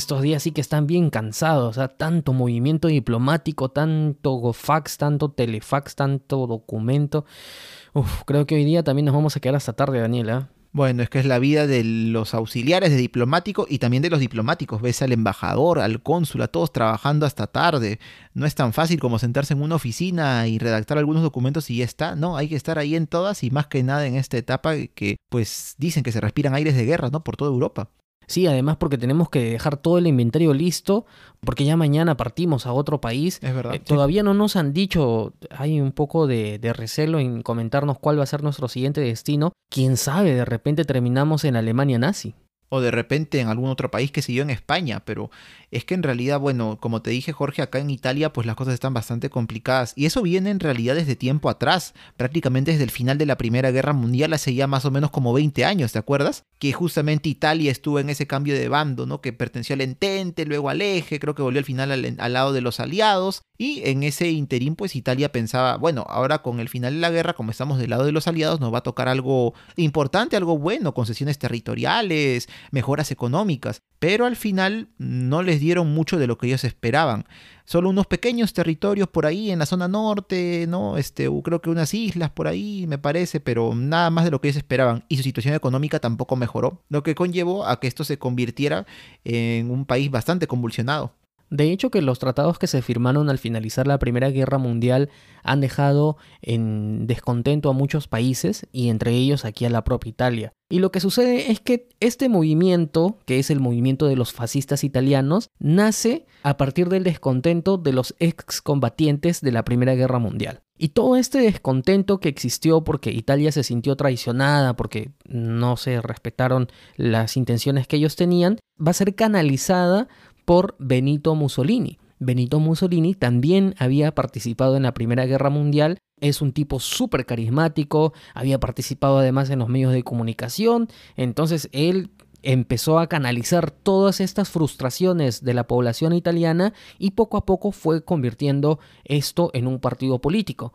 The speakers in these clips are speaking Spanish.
estos días sí que están bien cansados, o sea, tanto movimiento diplomático, tanto fax, tanto telefax, tanto documento. Creo que hoy día también nos vamos a quedar hasta tarde, Daniela. Bueno, es que es la vida de los auxiliares de diplomático y también de los diplomáticos. Ves al embajador, al cónsul, a todos trabajando hasta tarde. No es tan fácil como sentarse en una oficina y redactar algunos documentos y ya está. No, hay que estar ahí en todas y más que nada en esta etapa que pues dicen que se respiran aires de guerra, ¿no? Por toda Europa. Sí, además porque tenemos que dejar todo el inventario listo, porque ya mañana partimos a otro país. Es verdad. Eh, todavía no nos han dicho, hay un poco de, de, recelo en comentarnos cuál va a ser nuestro siguiente destino. Quién sabe, de repente terminamos en Alemania nazi o de repente en algún otro país que siguió en España, pero es que en realidad, bueno, como te dije Jorge, acá en Italia pues las cosas están bastante complicadas y eso viene en realidad desde tiempo atrás, prácticamente desde el final de la Primera Guerra Mundial, hace ya más o menos como 20 años, ¿te acuerdas? Que justamente Italia estuvo en ese cambio de bando, ¿no? Que perteneció al Entente, luego al Eje, creo que volvió al final al, al lado de los aliados y en ese interín pues Italia pensaba, bueno, ahora con el final de la guerra, como estamos del lado de los aliados, nos va a tocar algo importante, algo bueno, concesiones territoriales, mejoras económicas, pero al final no les dieron mucho de lo que ellos esperaban. Solo unos pequeños territorios por ahí en la zona norte, ¿no? Este, creo que unas islas por ahí, me parece, pero nada más de lo que ellos esperaban. Y su situación económica tampoco mejoró, lo que conllevó a que esto se convirtiera en un país bastante convulsionado. De hecho, que los tratados que se firmaron al finalizar la Primera Guerra Mundial han dejado en descontento a muchos países y entre ellos aquí a la propia Italia. Y lo que sucede es que este movimiento, que es el movimiento de los fascistas italianos, nace a partir del descontento de los excombatientes de la Primera Guerra Mundial. Y todo este descontento que existió porque Italia se sintió traicionada, porque no se respetaron las intenciones que ellos tenían, va a ser canalizada por Benito Mussolini. Benito Mussolini también había participado en la Primera Guerra Mundial, es un tipo súper carismático, había participado además en los medios de comunicación, entonces él empezó a canalizar todas estas frustraciones de la población italiana y poco a poco fue convirtiendo esto en un partido político.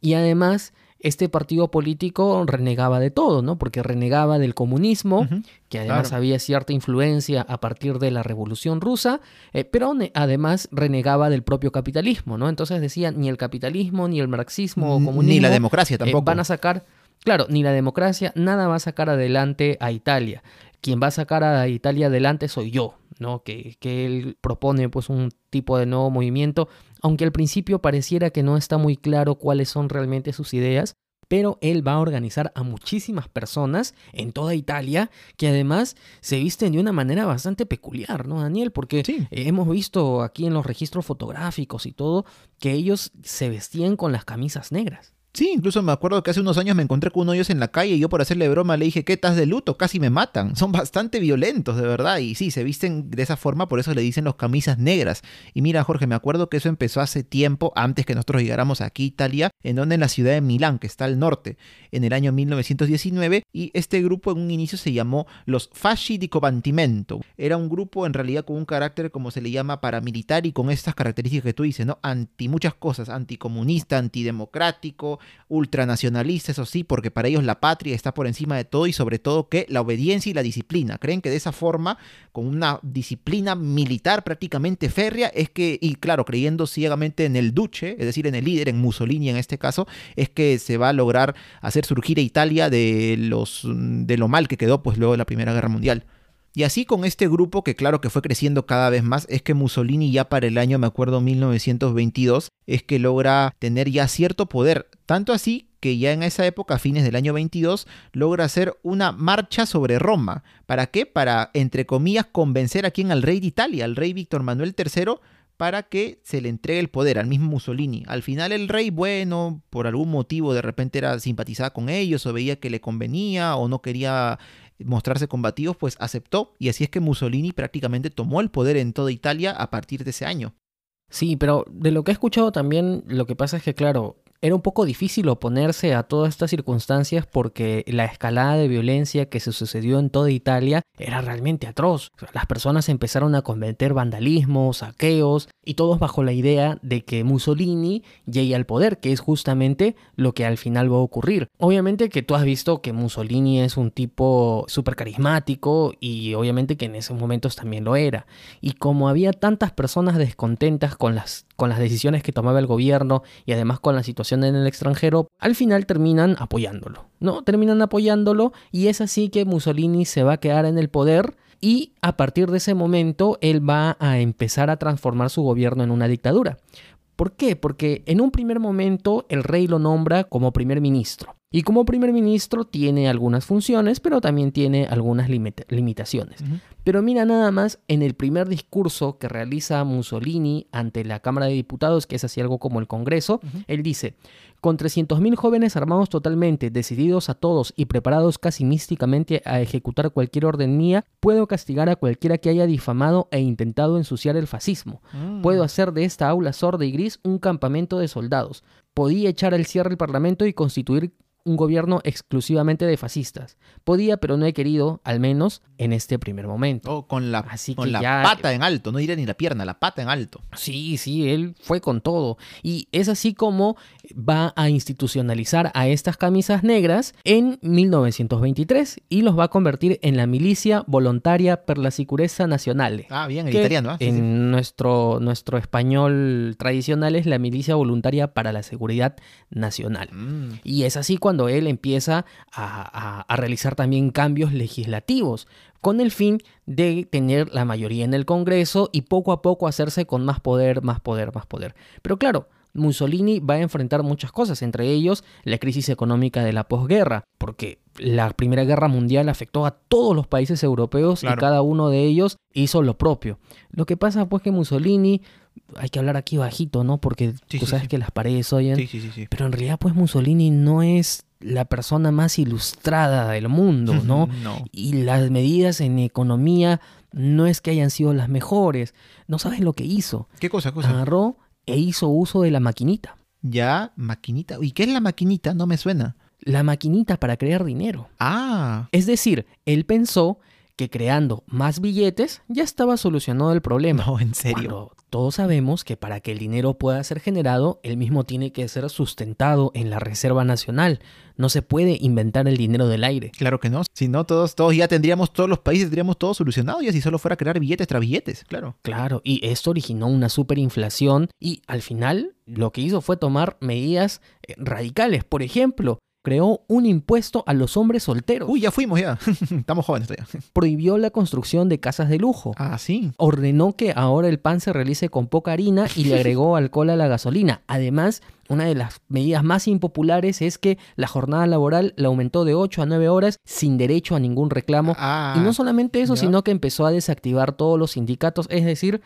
Y además este partido político renegaba de todo, ¿no? Porque renegaba del comunismo, que además había cierta influencia a partir de la Revolución Rusa, eh, pero además renegaba del propio capitalismo, ¿no? Entonces decía, ni el capitalismo, ni el marxismo o comunismo... Ni la democracia eh, tampoco. van a sacar... Claro, ni la democracia, nada va a sacar adelante a Italia. Quien va a sacar a Italia adelante soy yo, ¿no? Que, que él propone pues un tipo de nuevo movimiento aunque al principio pareciera que no está muy claro cuáles son realmente sus ideas, pero él va a organizar a muchísimas personas en toda Italia que además se visten de una manera bastante peculiar, ¿no, Daniel? Porque hemos visto aquí en los registros fotográficos y todo que ellos se vestían con las camisas negras. Sí, incluso me acuerdo que hace unos años me encontré con uno de ellos en la calle y yo por hacerle broma le dije, ¿qué estás de luto? Casi me matan. Son bastante violentos, de verdad. Y sí, se visten de esa forma, por eso le dicen los camisas negras. Y mira, Jorge, me acuerdo que eso empezó hace tiempo, antes que nosotros llegáramos aquí a Italia, en donde en la ciudad de Milán, que está al norte, en el año 1919. Y este grupo en un inicio se llamó los Fasci di Combattimento. Era un grupo en realidad con un carácter, como se le llama, paramilitar y con estas características que tú dices, ¿no? Anti muchas cosas, anticomunista, antidemocrático ultranacionalista, eso sí, porque para ellos la patria está por encima de todo y sobre todo que la obediencia y la disciplina. Creen que de esa forma, con una disciplina militar prácticamente férrea, es que, y claro, creyendo ciegamente en el duce, es decir, en el líder, en Mussolini en este caso, es que se va a lograr hacer surgir a Italia de, los, de lo mal que quedó pues luego de la Primera Guerra Mundial. Y así con este grupo, que claro que fue creciendo cada vez más, es que Mussolini ya para el año, me acuerdo, 1922, es que logra tener ya cierto poder. Tanto así que ya en esa época, a fines del año 22, logra hacer una marcha sobre Roma. ¿Para qué? Para, entre comillas, convencer a quien al rey de Italia, al rey Víctor Manuel III, para que se le entregue el poder al mismo Mussolini. Al final el rey, bueno, por algún motivo de repente era simpatizada con ellos o veía que le convenía o no quería mostrarse combativos, pues aceptó y así es que Mussolini prácticamente tomó el poder en toda Italia a partir de ese año. Sí, pero de lo que he escuchado también, lo que pasa es que, claro, era un poco difícil oponerse a todas estas circunstancias porque la escalada de violencia que se sucedió en toda Italia era realmente atroz. Las personas empezaron a cometer vandalismos, saqueos y todos bajo la idea de que Mussolini llegue al poder, que es justamente lo que al final va a ocurrir. Obviamente que tú has visto que Mussolini es un tipo súper carismático y obviamente que en esos momentos también lo era. Y como había tantas personas descontentas con las, con las decisiones que tomaba el gobierno y además con la situación en el extranjero, al final terminan apoyándolo, ¿no? Terminan apoyándolo y es así que Mussolini se va a quedar en el poder y a partir de ese momento él va a empezar a transformar su gobierno en una dictadura. ¿Por qué? Porque en un primer momento el rey lo nombra como primer ministro. Y como primer ministro tiene algunas funciones, pero también tiene algunas limitaciones. Pero mira nada más en el primer discurso que realiza Mussolini ante la Cámara de Diputados, que es así algo como el Congreso, él dice, con 300.000 jóvenes armados totalmente, decididos a todos y preparados casi místicamente a ejecutar cualquier orden mía, puedo castigar a cualquiera que haya difamado e intentado ensuciar el fascismo. Mm. Puedo hacer de esta aula sorda y gris un campamento de soldados. Podía echar al cierre el Parlamento y constituir un gobierno exclusivamente de fascistas. Podía, pero no he querido, al menos en este primer momento. Oh, con la, con la pata en alto, no diré ni la pierna, la pata en alto. Sí, sí, él fue con todo. Y es así como va a institucionalizar a estas camisas negras en 1923 y los va a convertir en la milicia voluntaria per la sicurezza nacional. Ah, bien, en italiano. ¿ah? en Nuestro, nuestro español tradicional es la milicia voluntaria para la seguridad nacional. Mm. Y es así cuando cuando él empieza a, realizar también cambios legislativos con el fin de tener la mayoría en el Congreso y poco a poco hacerse con más poder, más poder, más poder. Pero claro, Mussolini va a enfrentar muchas cosas, entre ellos la crisis económica de la posguerra, porque la Primera Guerra Mundial afectó a todos los países europeos y cada uno de ellos hizo lo propio. Lo que pasa pues que Mussolini hay que hablar aquí bajito, ¿no? Porque tú sabes que las paredes oyen. Sí, sí, sí, Pero en realidad, pues Mussolini no es la persona más ilustrada del mundo, ¿no? no. Y las medidas en economía no es que hayan sido las mejores. No sabes lo que hizo. ¿Qué cosa? cosa? Agarró e hizo uso de la maquinita. Ya, maquinita. ¿Y qué es la maquinita? No me suena. La maquinita para crear dinero. Ah. Es decir, él pensó que creando más billetes ya estaba solucionado el problema. No, en serio. todos sabemos que para que el dinero pueda ser generado, el mismo tiene que ser sustentado en la Reserva Nacional. No se puede inventar el dinero del aire. Claro que no. Si no, todos, todos ya tendríamos, todos los países tendríamos todo solucionado y así solo fuera a crear billetes tras billetes, claro. Claro, y esto originó una superinflación y al final lo que hizo fue tomar medidas eh, radicales. Por ejemplo, creó un impuesto a los hombres solteros. Uy, ya fuimos ya. Estamos jóvenes todavía. Prohibió la construcción de casas de lujo. Ah, sí. Ordenó que ahora el pan se realice con poca harina y le agregó alcohol a la gasolina. Además, una de las medidas más impopulares es que la jornada laboral la aumentó de 8 a 9 horas sin derecho a ningún reclamo. Ah, y no solamente eso, sino que empezó a desactivar todos los sindicatos, es decir,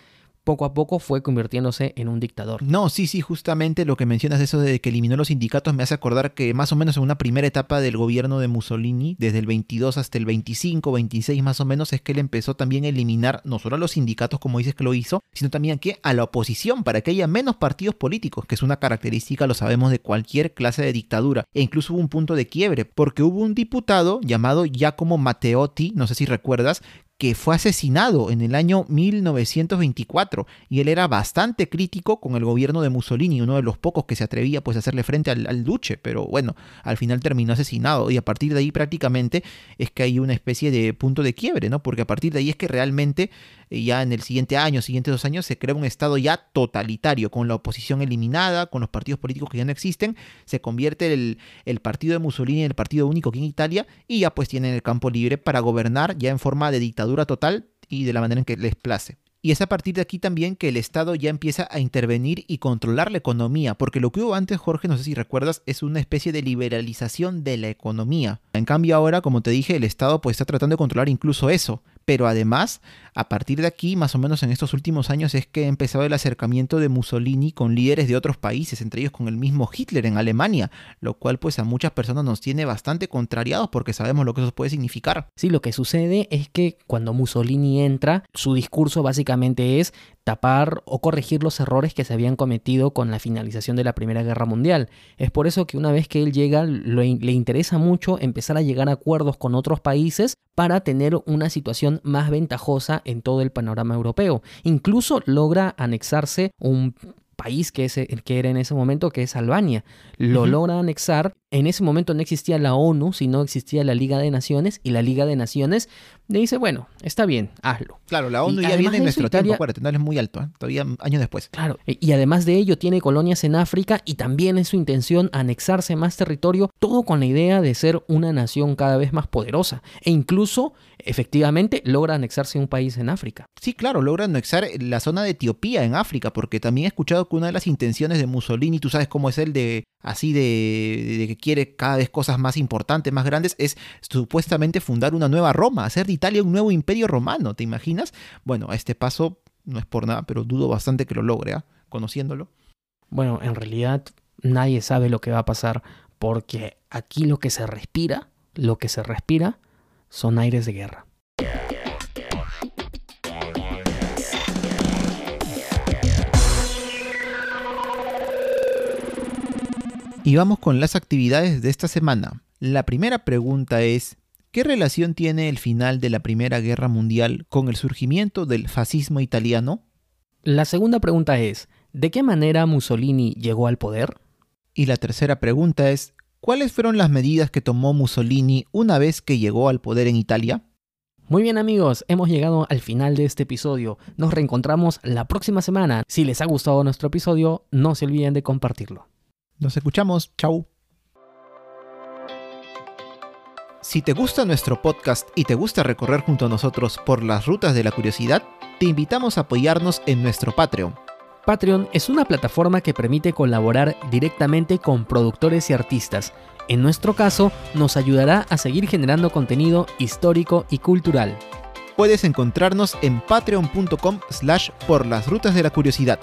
poco a poco fue convirtiéndose en un dictador. No, sí, sí, justamente lo que mencionas eso de que eliminó los sindicatos me hace acordar que más o menos en una primera etapa del gobierno de Mussolini, desde el 22 hasta el 25, 26 más o menos, es que él empezó también a eliminar no solo a los sindicatos como dices que lo hizo, sino también a la oposición para que haya menos partidos políticos, que es una característica, lo sabemos, de cualquier clase de dictadura. E incluso hubo un punto de quiebre, porque hubo un diputado llamado Giacomo Matteotti, no sé si recuerdas, que fue asesinado en el año 1924 y él era bastante crítico con el gobierno de Mussolini, uno de los pocos que se atrevía pues a hacerle frente al, al, duce, pero bueno, al final terminó asesinado y a partir de ahí prácticamente es que hay una especie de punto de quiebre, ¿no? Porque a partir de ahí es que realmente eh, ya en el siguiente año, siguientes dos años, se crea un estado ya totalitario, con la oposición eliminada, con los partidos políticos que ya no existen, se convierte el, el partido de Mussolini en el partido único aquí en Italia y ya pues tienen el campo libre para gobernar ya en forma de dictadura total y de la manera en que les place. Y es a partir de aquí también que el Estado ya empieza a intervenir y controlar la economía, porque lo que hubo antes, Jorge, no sé si recuerdas, es una especie de liberalización de la economía. En cambio ahora, como te dije, el Estado pues está tratando de controlar incluso eso, pero además, a partir de aquí, más o menos en estos últimos años, es que ha empezado el acercamiento de Mussolini con líderes de otros países, entre ellos con el mismo Hitler en Alemania, lo cual pues a muchas personas nos tiene bastante contrariados porque sabemos lo que eso puede significar. Sí, lo que sucede es que cuando Mussolini entra, su discurso básicamente es tapar o corregir los errores que se habían cometido con la finalización de la Primera Guerra Mundial. Es por eso que una vez que él llega, le interesa mucho empezar a llegar a acuerdos con otros países para tener una situación más ventajosa en todo el panorama europeo. Incluso logra anexarse un país que, es, que era en ese momento, que es Albania. Lo logra anexar. En ese momento no existía la ONU, sino existía la Liga de Naciones, y la Liga de Naciones le dice, bueno, está bien, hazlo. Claro, la ONU ya viene en nuestro tiempo, acuérdate, no es muy alto, ¿eh? todavía años después. Claro, y además de ello tiene colonias en África y también es su intención anexarse más territorio, todo con la idea de ser una nación cada vez más poderosa. E incluso, efectivamente, logra anexarse un país en África. Sí, claro, logra anexar la zona de Etiopía en África, porque también he escuchado que una de las intenciones de Mussolini, tú sabes cómo es el de así de, de, que quiere cada vez cosas más importantes, más grandes, es supuestamente fundar una nueva Roma, hacer de Italia un nuevo imperio romano, ¿te imaginas? Bueno, a este paso no es por nada, pero dudo bastante que lo logre, ¿ah? conociéndolo. Bueno, en realidad nadie sabe lo que va a pasar, porque aquí lo que se respira, lo que se respira son aires de guerra. Y vamos con las actividades de esta semana. La primera pregunta es, ¿qué relación tiene el final de la Primera Guerra Mundial con el surgimiento del fascismo italiano? La segunda pregunta es, ¿de qué manera Mussolini llegó al poder? Y la tercera pregunta es, ¿cuáles fueron las medidas que tomó Mussolini una vez que llegó al poder en Italia? Muy bien amigos, hemos llegado al final de este episodio. Nos reencontramos la próxima semana. Si les ha gustado nuestro episodio, no se olviden de compartirlo. Nos escuchamos. Chau. Si te gusta nuestro podcast y te gusta recorrer junto a nosotros por las rutas de la curiosidad, te invitamos a apoyarnos en nuestro Patreon. Patreon es una plataforma que permite colaborar directamente con productores y artistas. En nuestro caso, nos ayudará a seguir generando contenido histórico y cultural. Puedes encontrarnos en patreon.com slash por las rutas de la curiosidad